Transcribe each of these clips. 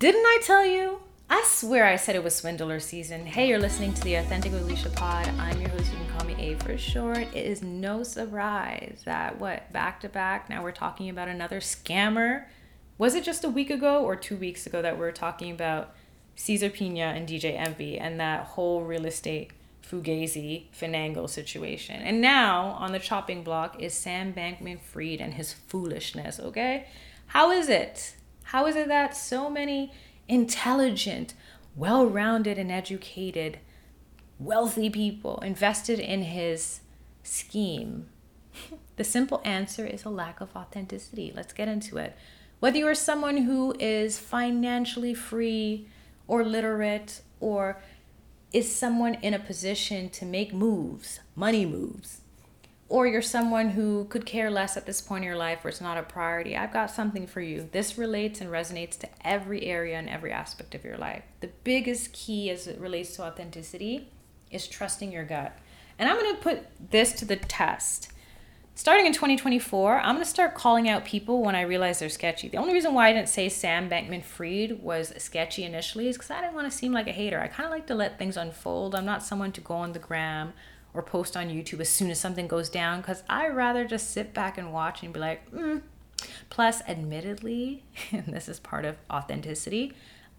Didn't I tell you? I swear I said it was swindler season. Hey, you're listening to the Authentic Alisha Pod. I'm your host. You can call me A for short. It is no surprise that what back to back. Now we're talking about another scammer. Was it just a week ago or two weeks ago that we are talking about Cesar Pina and DJ Envy and that whole real estate fugazi finagle situation? And now on the chopping block is Sam Bankman Fried and his foolishness. Okay, how is it? How is it that so many intelligent, well rounded, and educated, wealthy people invested in his scheme? The simple answer is a lack of authenticity. Let's get into it. Whether you are someone who is financially free or literate or is someone in a position to make moves, money moves, or you're someone who could care less at this point in your life where it's not a priority, I've got something for you. This relates and resonates to every area and every aspect of your life. The biggest key as it relates to authenticity is trusting your gut. And I'm going to put this to the test. Starting in 2024, I'm going to start calling out people when I realize they're sketchy. The only reason why I didn't say Sam Bankman Fried was sketchy initially is because I didn't want to seem like a hater. I kind of like to let things unfold. I'm not someone to go on the gram or post on YouTube as soon as something goes down because I rather just sit back and watch and be like, mm. Plus, admittedly, and this is part of authenticity,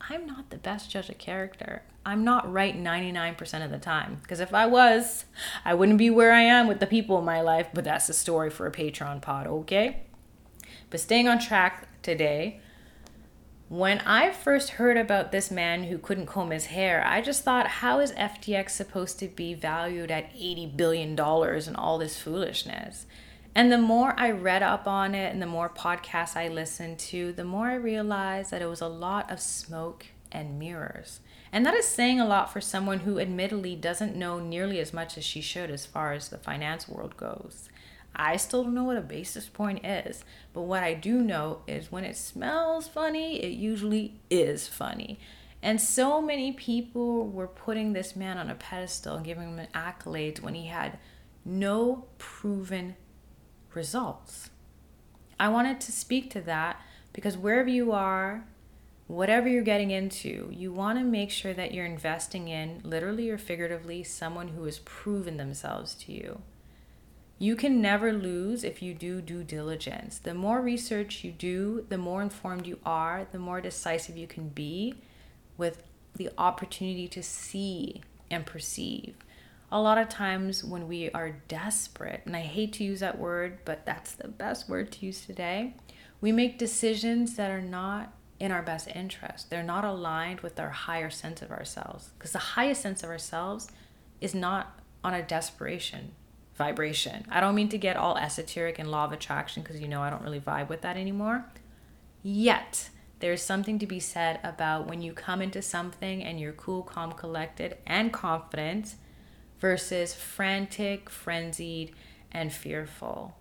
I'm not the best judge of character. I'm not right 99% of the time. Because if I was, I wouldn't be where I am with the people in my life. But that's a story for a Patreon pod, okay? But staying on track today, when I first heard about this man who couldn't comb his hair, I just thought, how is FTX supposed to be valued at $80 billion and all this foolishness? And the more I read up on it and the more podcasts I listened to, the more I realized that it was a lot of smoke and mirrors. And that is saying a lot for someone who admittedly doesn't know nearly as much as she should as far as the finance world goes. I still don't know what a basis point is, but what I do know is when it smells funny, it usually is funny. And so many people were putting this man on a pedestal and giving him an accolades when he had no proven results. I wanted to speak to that because wherever you are, whatever you're getting into, you want to make sure that you're investing in, literally or figuratively, someone who has proven themselves to you. You can never lose if you do due diligence. The more research you do, the more informed you are, the more decisive you can be with the opportunity to see and perceive. A lot of times when we are desperate, and I hate to use that word, but that's the best word to use today, we make decisions that are not in our best interest. They're not aligned with our higher sense of ourselves. Because the highest sense of ourselves is not on a desperation vibration. I don't mean to get all esoteric and law of attraction because you know I don't really vibe with that anymore. Yet, there's something to be said about when you come into something and you're cool, calm, collected, and confident versus frantic, frenzied, and fearful.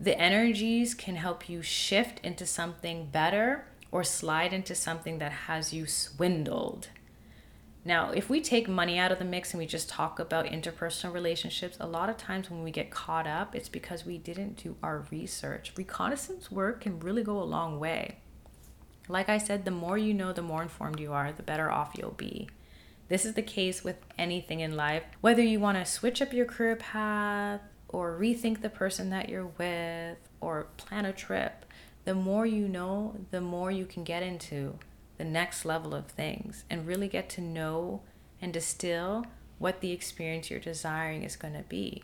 The energies can help you shift into something better or slide into something that has you swindled. Now, if we take money out of the mix and we just talk about interpersonal relationships, a lot of times when we get caught up, it's because we didn't do our research. Reconnaissance work can really go a long way. Like I said, the more you know, the more informed you are, the better off you'll be. This is the case with anything in life. Whether you want to switch up your career path or rethink the person that you're with or plan a trip, the more you know, the more you can get into the next level of things and really get to know and distill what the experience you're desiring is going to be.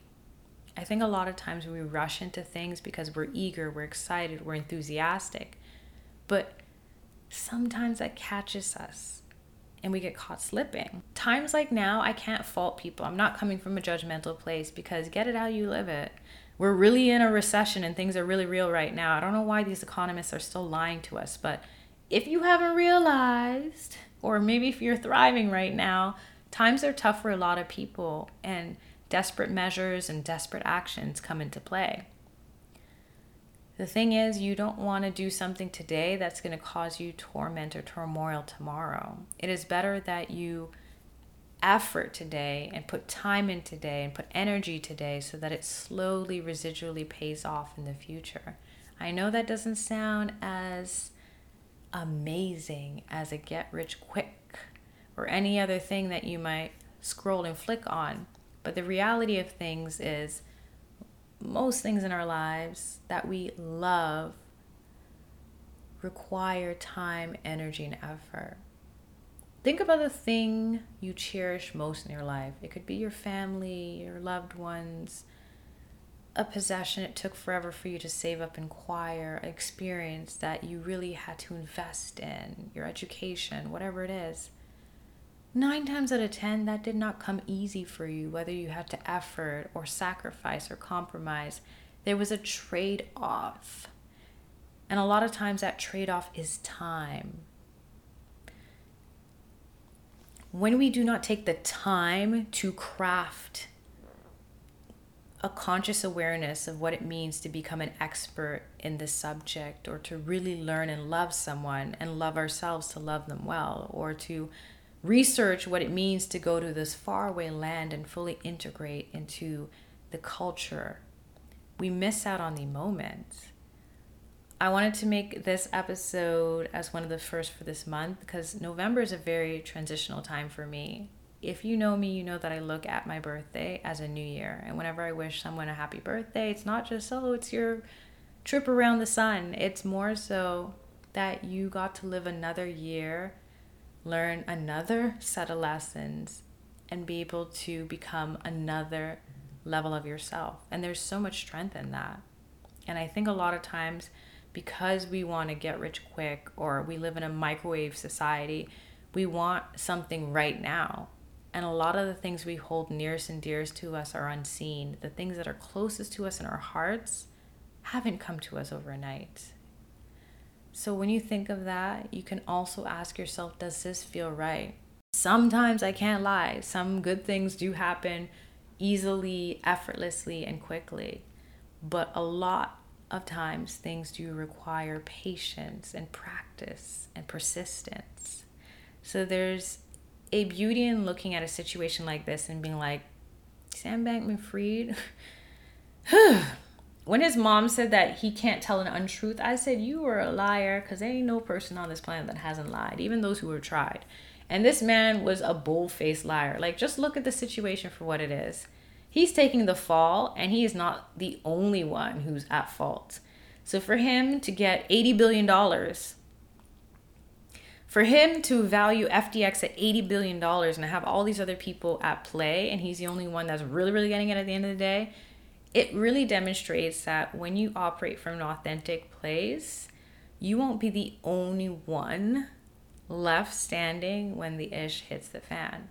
I think a lot of times we rush into things because we're eager, we're excited, we're enthusiastic. But sometimes that catches us and we get caught slipping. Times like now, I can't fault people. I'm not coming from a judgmental place because get it how you live it. We're really in a recession and things are really real right now. I don't know why these economists are still lying to us, but if you haven't realized, or maybe if you're thriving right now, times are tough for a lot of people and desperate measures and desperate actions come into play. The thing is, you don't want to do something today that's going to cause you torment or turmoil tomorrow. It is better that you effort today and put time in today and put energy today so that it slowly, residually pays off in the future. I know that doesn't sound as amazing as a get rich quick or any other thing that you might scroll and flick on. But the reality of things is most things in our lives that we love require time, energy, and effort. Think about the thing you cherish most in your life. It could be your family, your loved ones, a possession it took forever for you to save up and acquire, experience that you really had to invest in, your education, whatever it is. Nine times out of ten, that did not come easy for you, whether you had to effort or sacrifice or compromise. There was a trade off. And a lot of times, that trade off is time. When we do not take the time to craft a conscious awareness of what it means to become an expert in this subject or to really learn and love someone and love ourselves to love them well or to research what it means to go to this faraway land and fully integrate into the culture, we miss out on the moment. I wanted to make this episode as one of the first for this month because November is a very transitional time for me. If you know me, you know that I look at my birthday as a new year. And whenever I wish someone a happy birthday, it's not just, oh, it's your trip around the sun. It's more so that you got to live another year learn another set of lessons and be able to become another level of yourself. And there's so much strength in that. And I think a lot of times, because we want to get rich quick or we live in a microwave society, we want something right now. And a lot of the things we hold nearest and dearest to us are unseen. The things that are closest to us in our hearts haven't come to us overnight. So when you think of that, you can also ask yourself, does this feel right? Sometimes I can't lie, some good things do happen easily, effortlessly, and quickly. But a lot of times, things do require patience and practice and persistence. So there's a beauty in looking at a situation like this and being like, Sam Bankman Fried. when his mom said that he can't tell an untruth, I said, You are a liar because there ain't no person on this planet that hasn't lied, even those who were tried. And this man was a bold faced liar. Like, just look at the situation for what it is. He's taking the fall, and he is not the only one who's at fault. So, for him to get $80 billion, for him to value FTX at $80 billion and have all these other people at play, and he's the only one that's really, really getting it at the end of the day, it really demonstrates that when you operate from an authentic place, you won't be the only one left standing when the ish hits the fan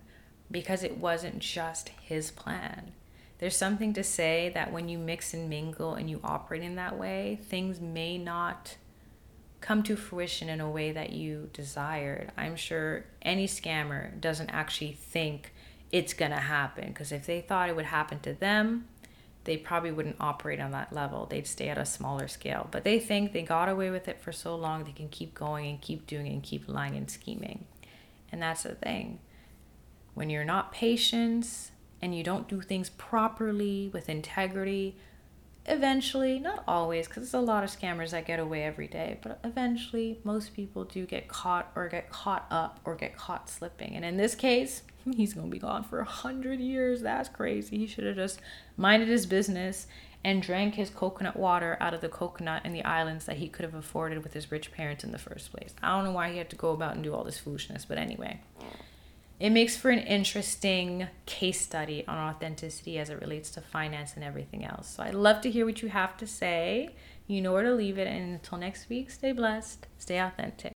because it wasn't just his plan. There's something to say that when you mix and mingle and you operate in that way, things may not come to fruition in a way that you desired. I'm sure any scammer doesn't actually think it's going to happen because if they thought it would happen to them, they probably wouldn't operate on that level. They'd stay at a smaller scale. But they think they got away with it for so long, they can keep going and keep doing and keep lying and scheming. And that's the thing. When you're not patient and you don't do things properly with integrity, eventually, not always, because there's a lot of scammers that get away every day, but eventually, most people do get caught or get caught up or get caught slipping. And in this case, he's gonna be gone for a hundred years. That's crazy. He should have just minded his business and drank his coconut water out of the coconut in the islands that he could have afforded with his rich parents in the first place. I don't know why he had to go about and do all this foolishness, but anyway. It makes for an interesting case study on authenticity as it relates to finance and everything else. So I'd love to hear what you have to say. You know where to leave it. And until next week, stay blessed, stay authentic.